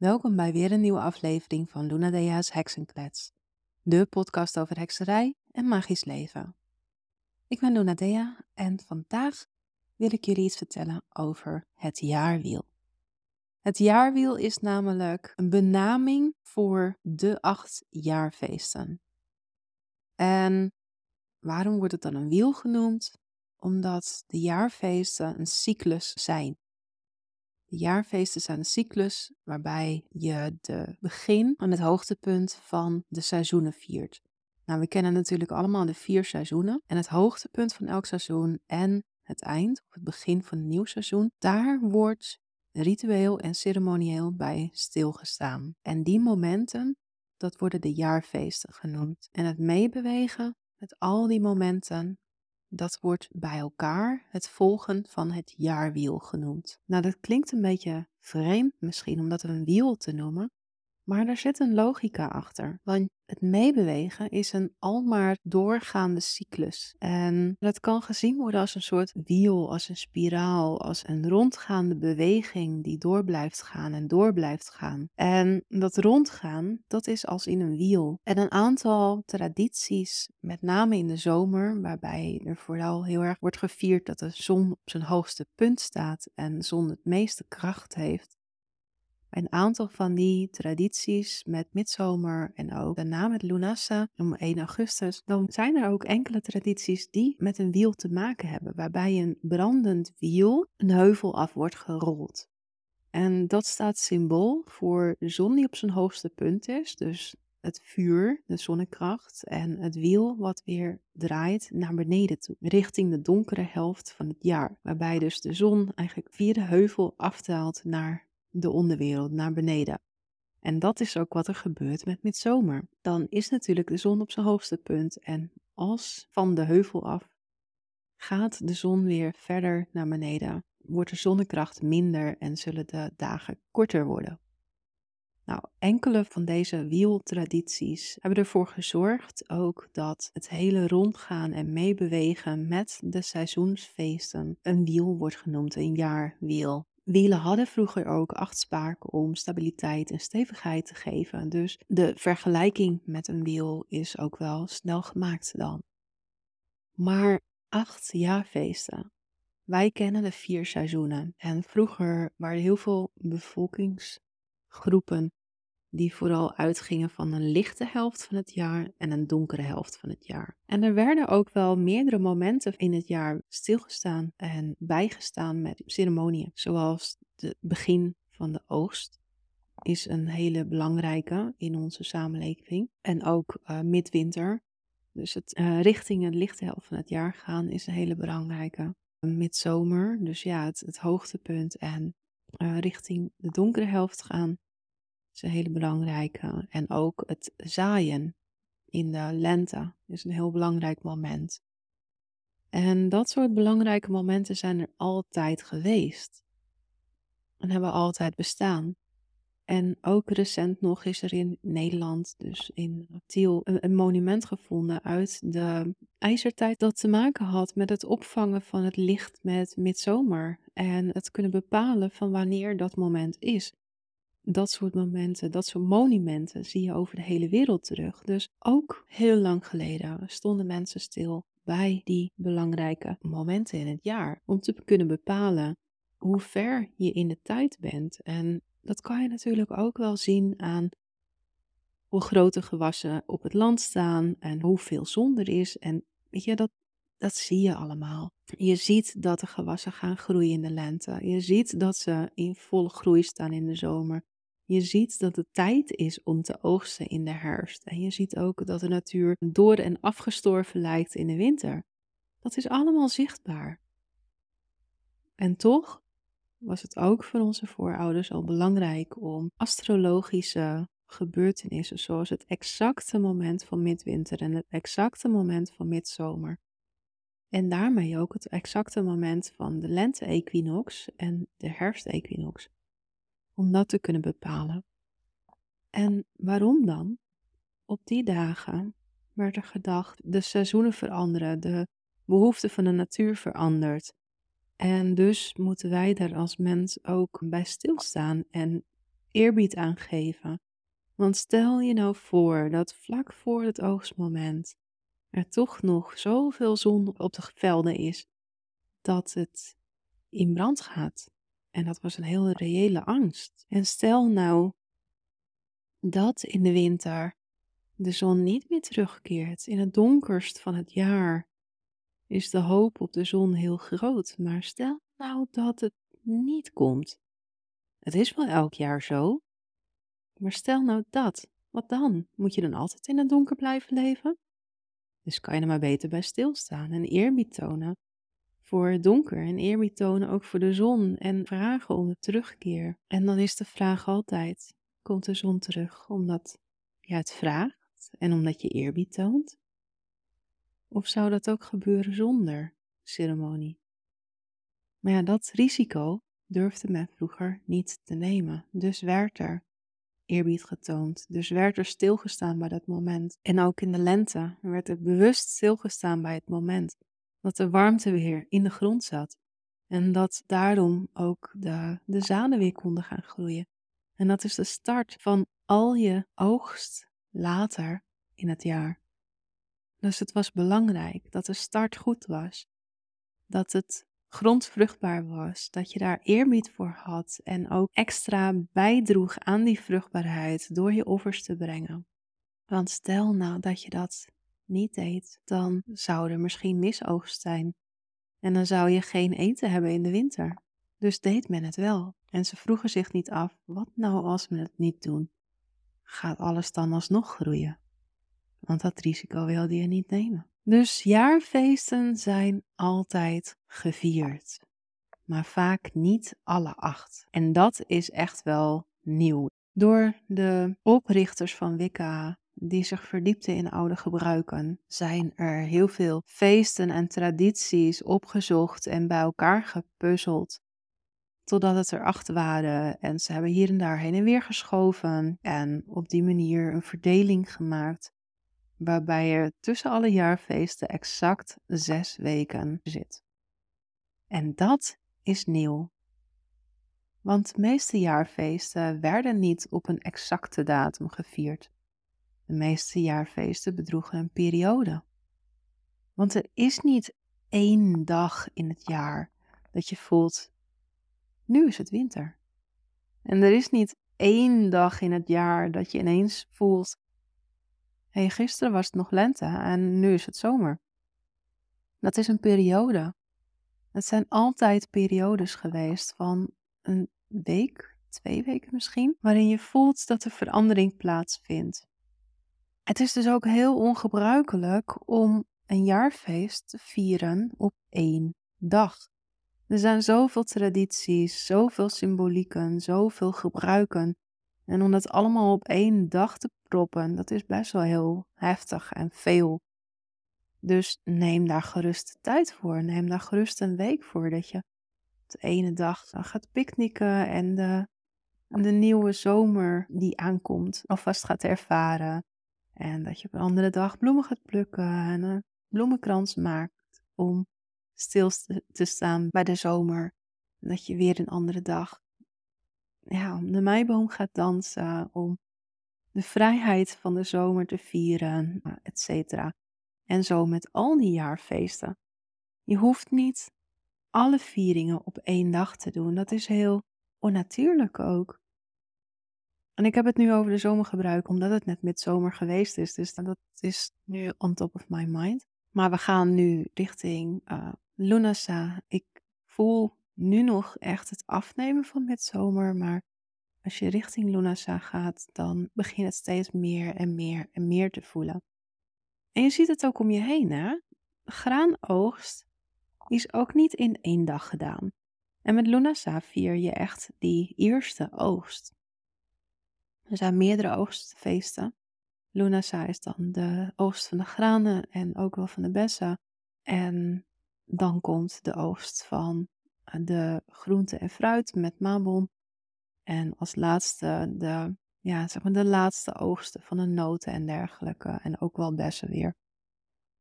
Welkom bij weer een nieuwe aflevering van Luna Dea's Heksenklets, de podcast over hekserij en magisch leven. Ik ben Luna Dea en vandaag wil ik jullie iets vertellen over het jaarwiel. Het jaarwiel is namelijk een benaming voor de acht jaarfeesten. En waarom wordt het dan een wiel genoemd? Omdat de jaarfeesten een cyclus zijn. De jaarfeesten zijn een cyclus waarbij je de begin en het hoogtepunt van de seizoenen viert. Nou, we kennen natuurlijk allemaal de vier seizoenen. En het hoogtepunt van elk seizoen en het eind, of het begin van een nieuw seizoen, daar wordt ritueel en ceremonieel bij stilgestaan. En die momenten, dat worden de jaarfeesten genoemd. En het meebewegen met al die momenten dat wordt bij elkaar het volgen van het jaarwiel genoemd. Nou, dat klinkt een beetje vreemd misschien om dat een wiel te noemen, maar er zit een logica achter. Want het meebewegen is een almaar doorgaande cyclus. En dat kan gezien worden als een soort wiel, als een spiraal, als een rondgaande beweging die door blijft gaan en door blijft gaan. En dat rondgaan, dat is als in een wiel. En een aantal tradities, met name in de zomer, waarbij er vooral heel erg wordt gevierd dat de zon op zijn hoogste punt staat en de zon het meeste kracht heeft een aantal van die tradities met midzomer en ook daarna met Lunasa om 1 augustus, dan zijn er ook enkele tradities die met een wiel te maken hebben, waarbij een brandend wiel een heuvel af wordt gerold. En dat staat symbool voor de zon die op zijn hoogste punt is, dus het vuur, de zonnekracht en het wiel wat weer draait naar beneden toe, richting de donkere helft van het jaar, waarbij dus de zon eigenlijk via de heuvel afdaalt naar de onderwereld naar beneden. En dat is ook wat er gebeurt met midzomer. Dan is natuurlijk de zon op zijn hoogste punt en als van de heuvel af gaat de zon weer verder naar beneden, wordt de zonnekracht minder en zullen de dagen korter worden. Nou, enkele van deze wieltradities hebben ervoor gezorgd ook dat het hele rondgaan en meebewegen met de seizoensfeesten een wiel wordt genoemd, een jaarwiel. Wielen hadden vroeger ook acht spaken om stabiliteit en stevigheid te geven. Dus de vergelijking met een wiel is ook wel snel gemaakt dan. Maar acht jaarfeesten. Wij kennen de vier seizoenen. En vroeger waren heel veel bevolkingsgroepen die vooral uitgingen van een lichte helft van het jaar en een donkere helft van het jaar. En er werden ook wel meerdere momenten in het jaar stilgestaan en bijgestaan met ceremonieën, zoals het begin van de oogst is een hele belangrijke in onze samenleving. En ook uh, midwinter, dus het uh, richting een lichte helft van het jaar gaan is een hele belangrijke. Midzomer, dus ja, het, het hoogtepunt en uh, richting de donkere helft gaan is een hele belangrijke. En ook het zaaien in de lente is een heel belangrijk moment. En dat soort belangrijke momenten zijn er altijd geweest. En hebben altijd bestaan. En ook recent nog is er in Nederland, dus in Tiel, een, monument gevonden uit de ijzertijd dat te maken had met het opvangen van het licht met midzomer en het kunnen bepalen van wanneer dat moment is dat soort momenten, dat soort monumenten zie je over de hele wereld terug. Dus ook heel lang geleden stonden mensen stil bij die belangrijke momenten in het jaar. Om te kunnen bepalen hoe ver je in de tijd bent. En dat kan je natuurlijk ook wel zien aan hoe grote gewassen op het land staan en hoeveel zon er is. En weet je, dat, dat zie je allemaal. Je ziet dat de gewassen gaan groeien in de lente. Je ziet dat ze in volle groei staan in de zomer. Je ziet dat het tijd is om te oogsten in de herfst. En je ziet ook dat de natuur door en afgestorven lijkt in de winter. Dat is allemaal zichtbaar. En toch was het ook voor onze voorouders al belangrijk om astrologische gebeurtenissen, zoals het exacte moment van midwinter en het exacte moment van midzomer, en daarmee ook het exacte moment van de lente-equinox en de herfst-equinox, om dat te kunnen bepalen. En waarom dan? Op die dagen werd er gedacht, de seizoenen veranderen, de behoeften van de natuur verandert. En dus moeten wij daar als mens ook bij stilstaan en eerbied aan geven. Want stel je nou voor dat vlak voor het oogstmoment er toch nog zoveel zon op de velden is, dat het in brand gaat. En dat was een heel reële angst. En stel nou dat in de winter de zon niet meer terugkeert, in het donkerst van het jaar, is de hoop op de zon heel groot. Maar stel nou dat het niet komt. Het is wel elk jaar zo. Maar stel nou dat, wat dan? Moet je dan altijd in het donker blijven leven? Dus kan je er maar beter bij stilstaan en eerbied tonen voor het donker en eerbied tonen ook voor de zon en vragen om de terugkeer. En dan is de vraag altijd: komt de zon terug omdat je het vraagt en omdat je eerbied toont? Of zou dat ook gebeuren zonder ceremonie? Maar ja, dat risico durfde men vroeger niet te nemen. Dus werd er eerbied getoond. Dus werd er stilgestaan bij dat moment. En ook in de lente werd er bewust stilgestaan bij het moment dat de warmte weer in de grond zat. En dat daarom ook de, de zaden weer konden gaan groeien. En dat is de start van al je oogst later in het jaar. Dus het was belangrijk dat de start goed was. Dat het grondvruchtbaar was, dat je daar eerbied voor had en ook extra bijdroeg aan die vruchtbaarheid door je offers te brengen. Want stel nou dat je dat niet deed, dan zou er misschien misoogst zijn. En dan zou je geen eten hebben in de winter. Dus deed men het wel. En ze vroegen zich niet af, wat nou als we het niet doen? Gaat alles dan alsnog groeien? Want dat risico wilde je niet nemen. Dus jaarfeesten zijn altijd gevierd, maar vaak niet alle acht. En dat is echt wel nieuw. Door de oprichters van Wicca die zich verdiepten in oude gebruiken, zijn er heel veel feesten en tradities opgezocht en bij elkaar gepuzzeld. Totdat het er acht waren en ze hebben hier en daar heen en weer geschoven en op die manier een verdeling gemaakt, waarbij er tussen alle jaarfeesten exact zes weken zit. En dat is nieuw. Want de meeste jaarfeesten werden niet op een exacte datum gevierd. De meeste jaarfeesten bedroegen een periode. Want er is niet één dag in het jaar dat je voelt, nu is het winter. En er is niet één dag in het jaar dat je ineens voelt, hey, gisteren was het nog lente en nu is het zomer. Dat is een periode. Het zijn altijd periodes geweest van een week, twee weken misschien, waarin je voelt dat er verandering plaatsvindt. Het is dus ook heel ongebruikelijk om een jaarfeest te vieren op één dag. Er zijn zoveel tradities, zoveel symbolieken, zoveel gebruiken. En om dat allemaal op één dag te dat is best wel heel heftig en veel. Dus neem daar gerust tijd voor. Neem daar gerust een week voor dat je de ene dag gaat picknicken en de, de nieuwe zomer die aankomt alvast gaat ervaren. En dat je op een andere dag bloemen gaat plukken en een bloemenkrans maakt om stil te staan bij de zomer. En dat je weer een andere dag ja, om de meiboom gaat dansen, om de vrijheid van de zomer te vieren, et cetera. En zo met al die jaarfeesten. Je hoeft niet alle vieringen op één dag te doen. Dat is heel onnatuurlijk ook. En ik heb het nu over de zomergebruik, omdat het net met zomer geweest is. Dus dat is nu on top of my mind. Maar we gaan nu richting uh, Lunasa. Ik voel nu nog echt het afnemen van midzomer. Maar als je richting Lunasa gaat, dan begint het steeds meer en meer en meer te voelen. En je ziet het ook om je heen, hè? Graanoogst is ook niet in één dag gedaan. En met Lunasa vier je echt die eerste oogst. Er zijn meerdere oogstfeesten. Lunasa is dan de oogst van de granen en ook wel van de bessen. En dan komt de oogst van de groente en fruit met mabon. En als laatste de, ja, zeg maar de laatste oogsten van de noten en dergelijke. En ook wel bessen weer.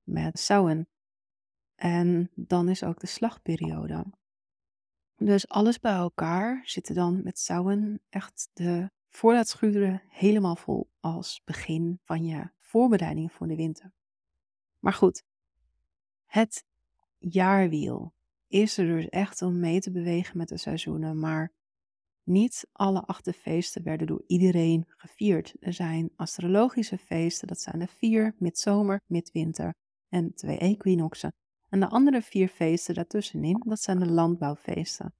Met sauwen. En dan is ook de slagperiode. Dus alles bij elkaar zitten dan met sauwen echt de voordat schuren helemaal vol als begin van je voorbereiding voor de winter. Maar goed, het jaarwiel is er dus echt om mee te bewegen met de seizoenen, maar niet alle acht feesten werden door iedereen gevierd. Er zijn astrologische feesten, dat zijn de vier, midzomer, midwinter en twee equinoxen. En de andere vier feesten daartussenin, dat zijn de landbouwfeesten.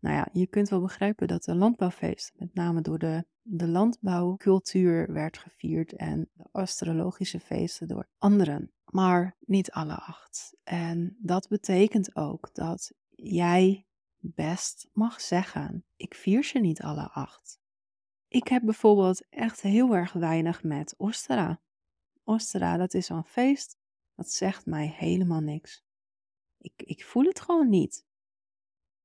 Nou ja, je kunt wel begrijpen dat de landbouwfeest met name door de, de landbouwcultuur werd gevierd en de astrologische feesten door anderen, maar niet alle acht. En dat betekent ook dat jij best mag zeggen: ik vier ze niet alle acht. Ik heb bijvoorbeeld echt heel erg weinig met Ostera. Ostera, dat is een feest, dat zegt mij helemaal niks. Ik, ik voel het gewoon niet.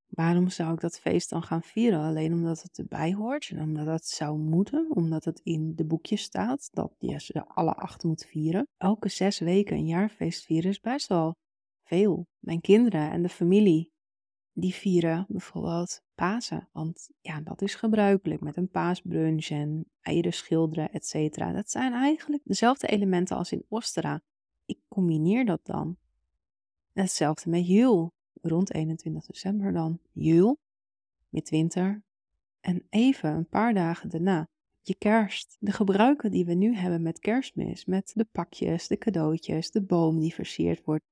Waarom zou ik dat feest dan gaan vieren? Alleen omdat het erbij hoort en omdat het zou moeten, omdat het in de boekjes staat dat je ze alle acht moet vieren. Elke zes weken een jaarfeest vieren is best wel veel. Mijn kinderen en de familie, die vieren bijvoorbeeld Pasen. Want ja, dat is gebruikelijk met een paasbrunch en eieren schilderen, et cetera. Dat zijn eigenlijk dezelfde elementen als in Ostera. Ik combineer dat dan. hetzelfde met Jul rond 21 december dan jul, midwinter en even een paar dagen daarna je kerst. De gebruiken die we nu hebben met kerstmis, met de pakjes, de cadeautjes, de boom die versierd wordt,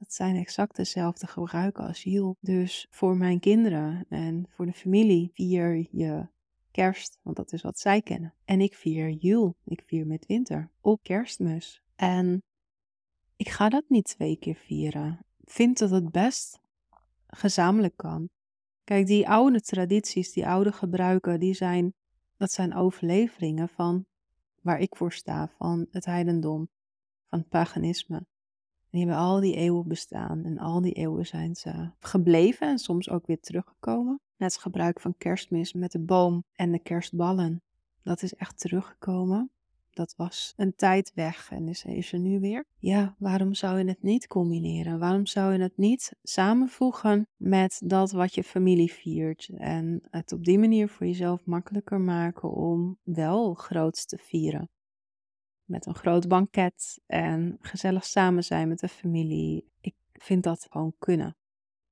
dat zijn exact dezelfde gebruiken als jul. Dus voor mijn kinderen en voor de familie vier je kerst, want dat is wat zij kennen. En ik vier jul, ik vier midwinter op kerstmis. En ik ga dat niet twee keer vieren. Ik vind dat het best gezamenlijk kan. Kijk, die oude tradities, die oude gebruiken, die zijn, dat zijn overleveringen van waar ik voor sta, van het heidendom, van het paganisme. Die hebben al die eeuwen bestaan en al die eeuwen zijn ze gebleven en soms ook weer teruggekomen. Net het gebruik van kerstmis met de boom en de kerstballen. Dat is echt teruggekomen dat was een tijd weg en is, is er nu weer. Ja, waarom zou je het niet combineren? Waarom zou je het niet samenvoegen met dat wat je familie viert? En het op die manier voor jezelf makkelijker maken om wel groots te vieren. Met een groot banket en gezellig samen zijn met de familie. Ik vind dat gewoon kunnen.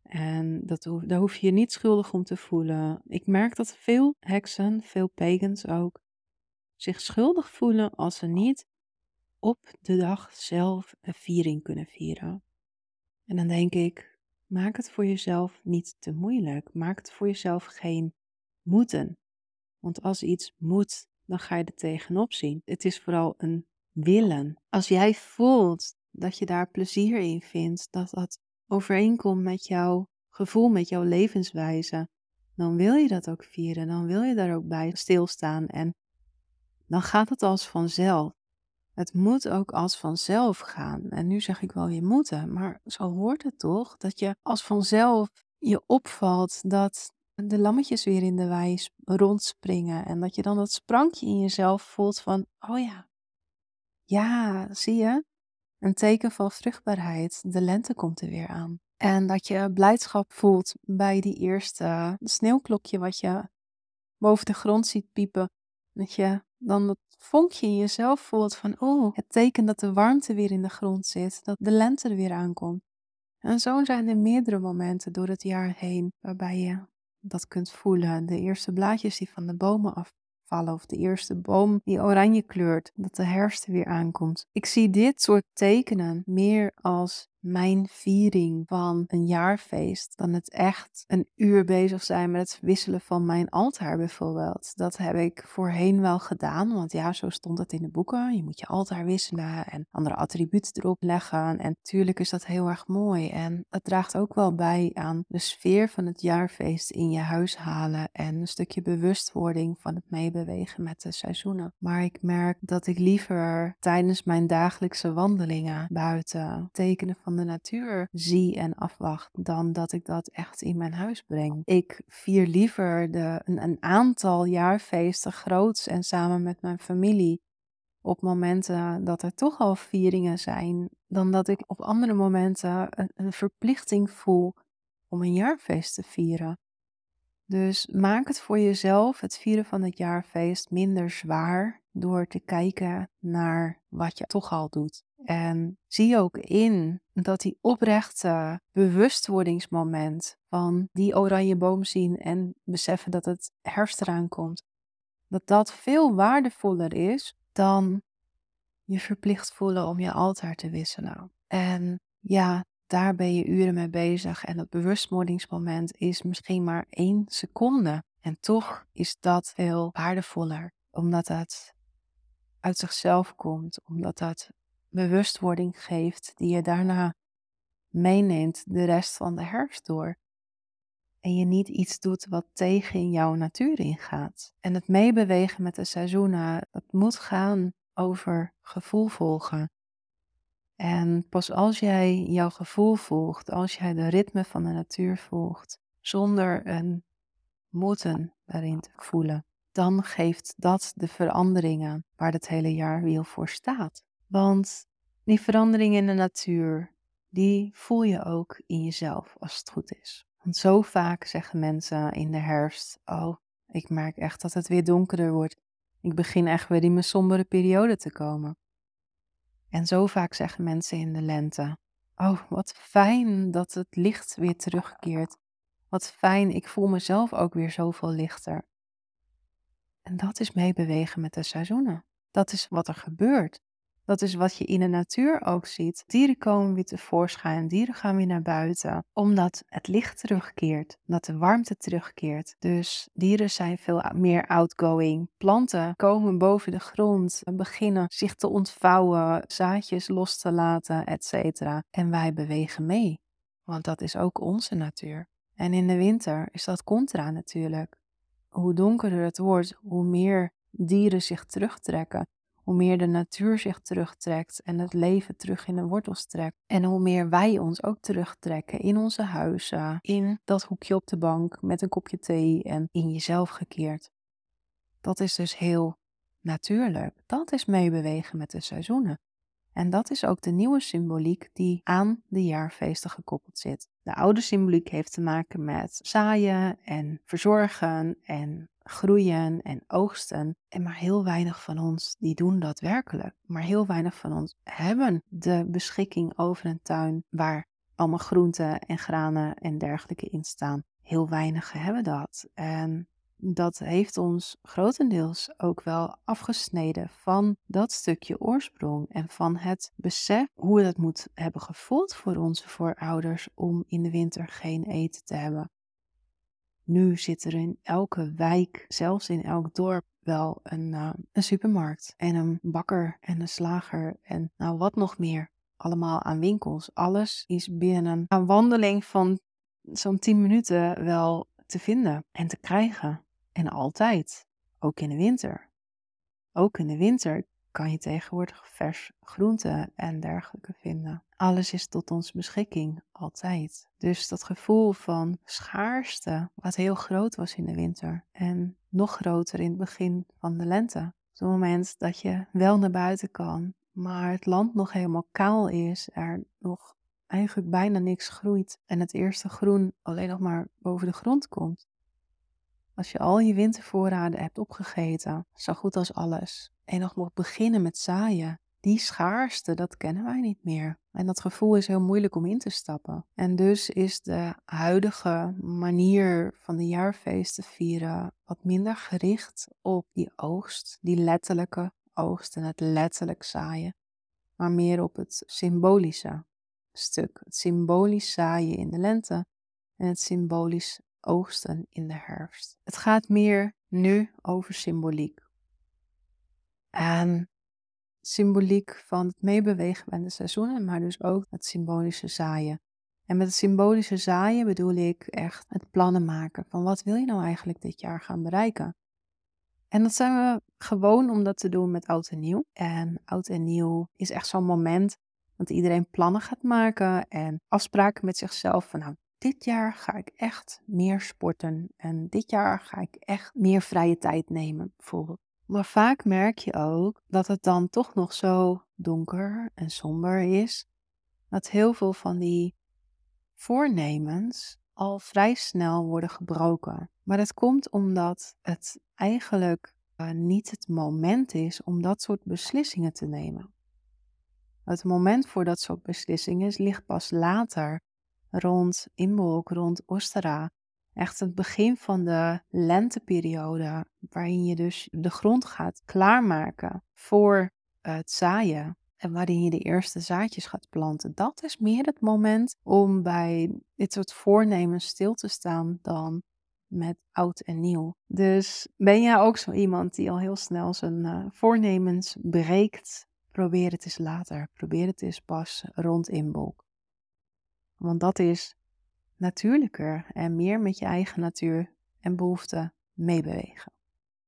En dat hoef, daar hoef je je niet schuldig om te voelen. Ik merk dat veel heksen, veel pagans ook, zich schuldig voelen als ze niet op de dag zelf een viering kunnen vieren. En dan denk ik, maak het voor jezelf niet te moeilijk. Maak het voor jezelf geen moeten. Want als iets moet, dan ga je er tegenop zien. Het is vooral een willen. Als jij voelt dat je daar plezier in vindt, dat dat overeenkomt met jouw gevoel, met jouw levenswijze, dan wil je dat ook vieren. Dan wil je daar ook bij stilstaan en dan gaat het als vanzelf. Het moet ook als vanzelf gaan. En nu zeg ik wel je moeten, maar zo hoort het toch? Dat je als vanzelf je opvalt dat de lammetjes weer in de wei rondspringen. En dat je dan dat sprankje in jezelf voelt van, oh ja, ja, zie je? Een teken van vruchtbaarheid. De lente komt er weer aan. En dat je blijdschap voelt bij die eerste sneeuwklokje wat je boven de grond ziet piepen. Dat je dan dat vonkje in jezelf voelt van, oh, het teken dat de warmte weer in de grond zit, dat de lente er weer aankomt. En zo zijn er meerdere momenten door het jaar heen waarbij je dat kunt voelen. De eerste blaadjes die van de bomen afvallen of de eerste boom die oranje kleurt, dat de herfst weer aankomt. Ik zie dit soort tekenen meer als mijn viering van een jaarfeest dan het echt een uur bezig zijn met het wisselen van mijn altaar bijvoorbeeld. Dat heb ik voorheen wel gedaan, want ja, zo stond het in de boeken. Je moet je altaar wisselen en andere attributen erop leggen. En natuurlijk is dat heel erg mooi en het draagt ook wel bij aan de sfeer van het jaarfeest in je huis halen en een stukje bewustwording van het meebewegen met de seizoenen. Maar ik merk dat ik liever tijdens mijn dagelijkse wandelingen buiten tekenen van de natuur zie en afwacht dan dat ik dat echt in mijn huis breng. Ik vier liever de, een, een aantal jaarfeesten groots en samen met mijn familie op momenten dat er toch al vieringen zijn, dan dat ik op andere momenten een, een verplichting voel om een jaarfeest te vieren. Dus maak het voor jezelf, het vieren van het jaarfeest, minder zwaar door te kijken naar wat je toch al doet. En zie ook in dat die oprechte bewustwordingsmoment van die oranje boom zien en beseffen dat het herfst eraan komt, dat dat veel waardevoller is dan je verplicht voelen om je altaar te wisselen. En ja, daar ben je uren mee bezig en dat bewustwordingsmoment is misschien maar één seconde. En toch is dat veel waardevoller, omdat het uit zichzelf komt, omdat dat bewustwording geeft die je daarna meeneemt de rest van de herfst door. En je niet iets doet wat tegen jouw natuur ingaat. En het meebewegen met de seizoenen, dat moet gaan over gevoel volgen. En pas als jij jouw gevoel volgt, als jij de ritme van de natuur volgt, zonder een moeten daarin te voelen, dan geeft dat de veranderingen waar het hele jaarwiel voor staat. Want die veranderingen in de natuur, die voel je ook in jezelf als het goed is. Want zo vaak zeggen mensen in de herfst: Oh, ik merk echt dat het weer donkerder wordt. Ik begin echt weer in mijn sombere periode te komen. En zo vaak zeggen mensen in de lente: Oh, wat fijn dat het licht weer terugkeert. Wat fijn, ik voel mezelf ook weer zoveel lichter. En dat is meebewegen met de seizoenen. Dat is wat er gebeurt. Dat is wat je in de natuur ook ziet. Dieren komen weer tevoorschijn, dieren gaan weer naar buiten, omdat het licht terugkeert, dat de warmte terugkeert. Dus dieren zijn veel meer outgoing. Planten komen boven de grond, beginnen zich te ontvouwen, zaadjes los te laten, etc. En wij bewegen mee, want dat is ook onze natuur. En in de winter is dat contra natuurlijk. Hoe donkerder het wordt, hoe meer dieren zich terugtrekken hoe meer de natuur zich terugtrekt en het leven terug in de wortels trekt. En hoe meer wij ons ook terugtrekken in onze huizen, in dat hoekje op de bank met een kopje thee en in jezelf gekeerd. Dat is dus heel natuurlijk. Dat is meebewegen met de seizoenen. En dat is ook de nieuwe symboliek die aan de jaarfeesten gekoppeld zit. De oude symboliek heeft te maken met zaaien en verzorgen en groeien en oogsten. En maar heel weinig van ons die doen dat werkelijk. Maar heel weinig van ons hebben de beschikking over een tuin waar allemaal groenten en granen en dergelijke in staan. Heel weinigen hebben dat. En dat heeft ons grotendeels ook wel afgesneden van dat stukje oorsprong en van het besef hoe het moet hebben gevoeld voor onze voorouders om in de winter geen eten te hebben. Nu zit er in elke wijk, zelfs in elk dorp, wel een, uh, een supermarkt en een bakker en een slager en nou wat nog meer. Allemaal aan winkels. Alles is binnen een wandeling van zo'n 10 minuten wel te vinden en te krijgen. En altijd, ook in de winter. Ook in de winter kan je tegenwoordig vers groenten en dergelijke vinden. Alles is tot onze beschikking, altijd. Dus dat gevoel van schaarste, wat heel groot was in de winter en nog groter in het begin van de lente. Op het moment dat je wel naar buiten kan, maar het land nog helemaal kaal is, er nog eigenlijk bijna niks groeit en het eerste groen alleen nog maar boven de grond komt. Als je al je wintervoorraden hebt opgegeten, zo goed als alles, en nog moet beginnen met zaaien, die schaarste, dat kennen wij niet meer. En dat gevoel is heel moeilijk om in te stappen. En dus is de huidige manier van de jaarfeesten vieren wat minder gericht op die oogst, die letterlijke oogst en het letterlijk zaaien, maar meer op het symbolische stuk. Het symbolisch zaaien in de lente en het symbolisch oogsten in de herfst. Het gaat meer nu over symboliek. En symboliek van het meebewegen bij de seizoenen, maar dus ook het symbolische zaaien. En met het symbolische zaaien bedoel ik echt het plannen maken van wat wil je nou eigenlijk dit jaar gaan bereiken. En dat zijn we gewoon om dat te doen met oud en nieuw. En oud en nieuw is echt zo'n moment dat iedereen plannen gaat maken en afspraken met zichzelf van nou, dit jaar ga ik echt meer sporten en dit jaar ga ik echt meer vrije tijd nemen, bijvoorbeeld. Maar vaak merk je ook dat het dan toch nog zo donker en somber is, dat heel veel van die voornemens al vrij snel worden gebroken. Maar dat komt omdat het eigenlijk uh, niet het moment is om dat soort beslissingen te nemen. Het moment voor dat soort beslissingen ligt pas later, rond Imbolc, rond Ostera. Echt het begin van de lenteperiode, waarin je dus de grond gaat klaarmaken voor het zaaien. En waarin je de eerste zaadjes gaat planten. Dat is meer het moment om bij dit soort voornemens stil te staan dan met oud en nieuw. Dus ben jij ook zo iemand die al heel snel zijn uh, voornemens breekt? Probeer het eens later. Probeer het eens pas rond inbolk. Want dat is natuurlijker en meer met je eigen natuur en behoeften meebewegen.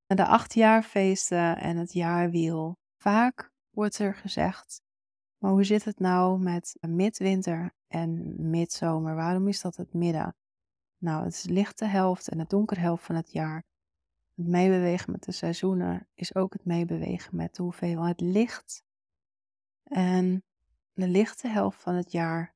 De achtjaarfeesten en het jaarwiel. Vaak wordt er gezegd, maar hoe zit het nou met midwinter en midzomer? Waarom is dat het midden? Nou, het is de lichte helft en de donkere helft van het jaar. Het meebewegen met de seizoenen is ook het meebewegen met de hoeveelheid licht. En de lichte helft van het jaar,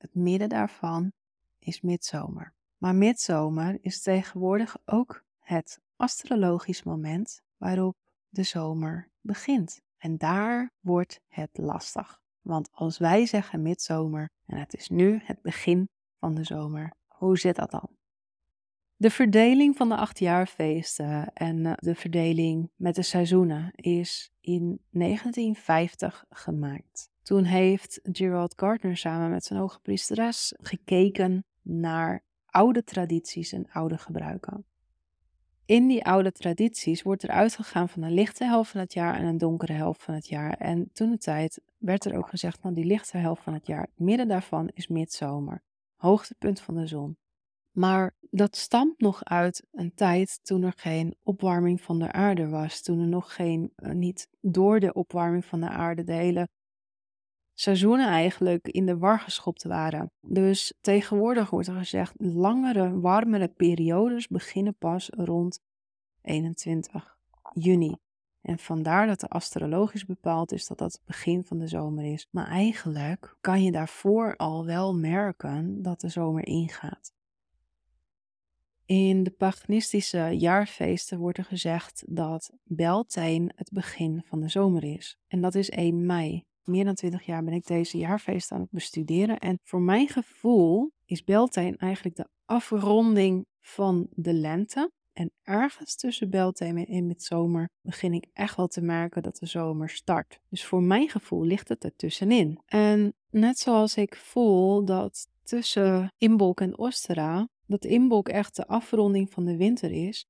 het midden daarvan, is midzomer. Maar midzomer is tegenwoordig ook het astrologisch moment waarop de zomer begint. En daar wordt het lastig. Want als wij zeggen midzomer en het is nu het begin van de zomer, hoe zit dat dan? De verdeling van de achtjaarfeesten en eh, de verdeling met de seizoenen is in 1950 gemaakt. Toen heeft Gerald Gardner samen met zijn hoge priesteres gekeken naar oude tradities en oude gebruiken. In die oude tradities wordt er uitgegaan van een lichte helft van het jaar en een donkere helft van het jaar. En toen de tijd werd er ook gezegd van die lichte helft van het jaar, het midden daarvan is midzomer, hoogtepunt van de zon. Maar dat stamt nog uit een tijd toen er geen opwarming van de aarde was. Toen er nog geen, uh, niet door de opwarming van de aarde, de hele seizoenen eigenlijk in de war geschopt waren. Dus tegenwoordig wordt er gezegd, langere, warmere periodes beginnen pas rond 21 juni. En vandaar dat er astrologisch bepaald is dat dat het begin van de zomer is. Maar eigenlijk kan je daarvoor al wel merken dat de zomer ingaat. In de paganistische jaarfeesten wordt er gezegd dat Beltane het begin van de zomer is. En dat is 1 mei. Meer dan 20 jaar ben ik deze jaarfeesten aan het bestuderen. En voor mijn gevoel is Beltane eigenlijk de afronding van de lente. En ergens tussen Beltane en zomer begin ik echt wel te merken dat de zomer start. Dus voor mijn gevoel ligt het er tussenin. En net zoals ik voel dat tussen Imbolc en Ostera dat inbolk echt de afronding van de winter is,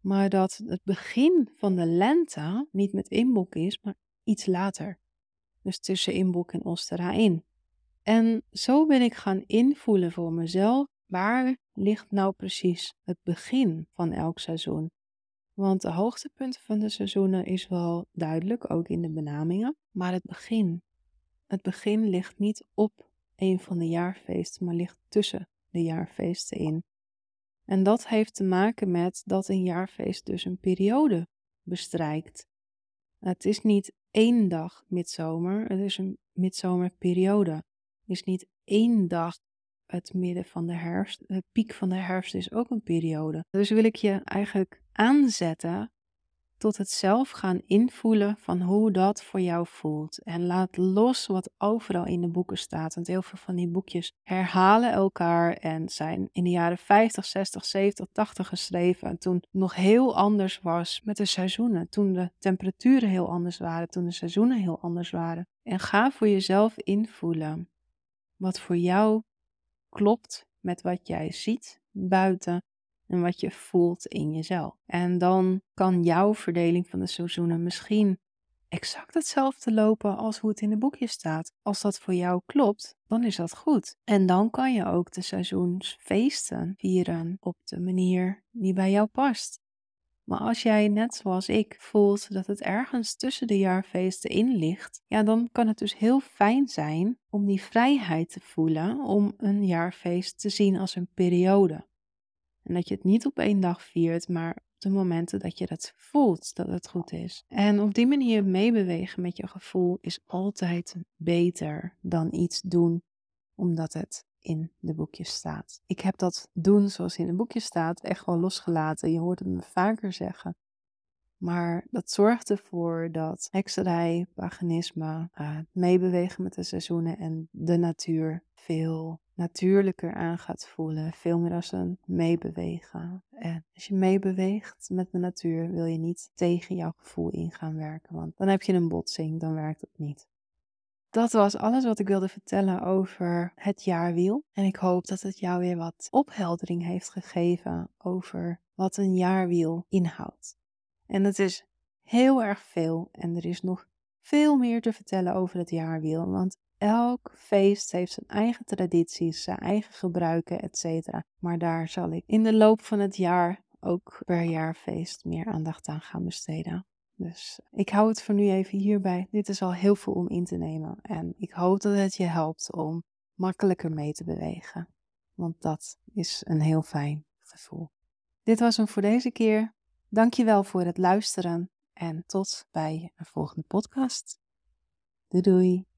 maar dat het begin van de lente niet met inbolk is, maar iets later. Dus tussen inbolk en ostera in. En zo ben ik gaan invoelen voor mezelf, waar ligt nou precies het begin van elk seizoen? Want de hoogtepunten van de seizoenen is wel duidelijk, ook in de benamingen, maar het begin. Het begin ligt niet op een van de jaarfeesten, maar ligt tussen de jaarfeesten in. En dat heeft te maken met dat een jaarfeest dus een periode bestrijkt. Het is niet één dag midzomer, het is een midzomerperiode. Het is niet één dag het midden van de herfst. De piek van de herfst is ook een periode. Dus wil ik je eigenlijk aanzetten tot het zelf gaan invoelen van hoe dat voor jou voelt. En laat los wat overal in de boeken staat. Want heel veel van die boekjes herhalen elkaar en zijn in de jaren 50, 60, 70, 80 geschreven. En toen nog heel anders was met de seizoenen. Toen de temperaturen heel anders waren. Toen de seizoenen heel anders waren. En ga voor jezelf invoelen wat voor jou klopt met wat jij ziet buiten en wat je voelt in jezelf. En dan kan jouw verdeling van de seizoenen misschien exact hetzelfde lopen als hoe het in de boekje staat. Als dat voor jou klopt, dan is dat goed. En dan kan je ook de seizoensfeesten vieren op de manier die bij jou past. Maar als jij net zoals ik voelt dat het ergens tussen de jaarfeesten in ligt, ja, dan kan het dus heel fijn zijn om die vrijheid te voelen om een jaarfeest te zien als een periode. En dat je het niet op één dag viert, maar op de momenten dat je dat voelt dat het goed is. En op die manier meebewegen met je gevoel is altijd beter dan iets doen omdat het in de boekjes staat. Ik heb dat doen zoals in de boekjes staat echt wel losgelaten. Je hoort het me vaker zeggen. Maar dat zorgt ervoor dat hekserij, paganisme, uh, meebewegen met de seizoenen en de natuur veel natuurlijker aan gaat voelen. Veel meer als een meebewegen. En als je meebeweegt met de natuur, wil je niet tegen jouw gevoel in gaan werken. Want dan heb je een botsing, dan werkt het niet. Dat was alles wat ik wilde vertellen over het jaarwiel. En ik hoop dat het jou weer wat opheldering heeft gegeven over wat een jaarwiel inhoudt. En het is heel erg veel en er is nog veel meer te vertellen over het jaarwiel, want elk feest heeft zijn eigen tradities, zijn eigen gebruiken, etc. Maar daar zal ik in de loop van het jaar ook per jaarfeest meer aandacht aan gaan besteden. Dus ik hou het voor nu even hierbij. Dit is al heel veel om in te nemen en ik hoop dat het je helpt om makkelijker mee te bewegen. Want dat is een heel fijn gevoel. Dit was hem voor deze keer. Dankjewel voor het luisteren en tot bij een volgende podcast. Doei doei!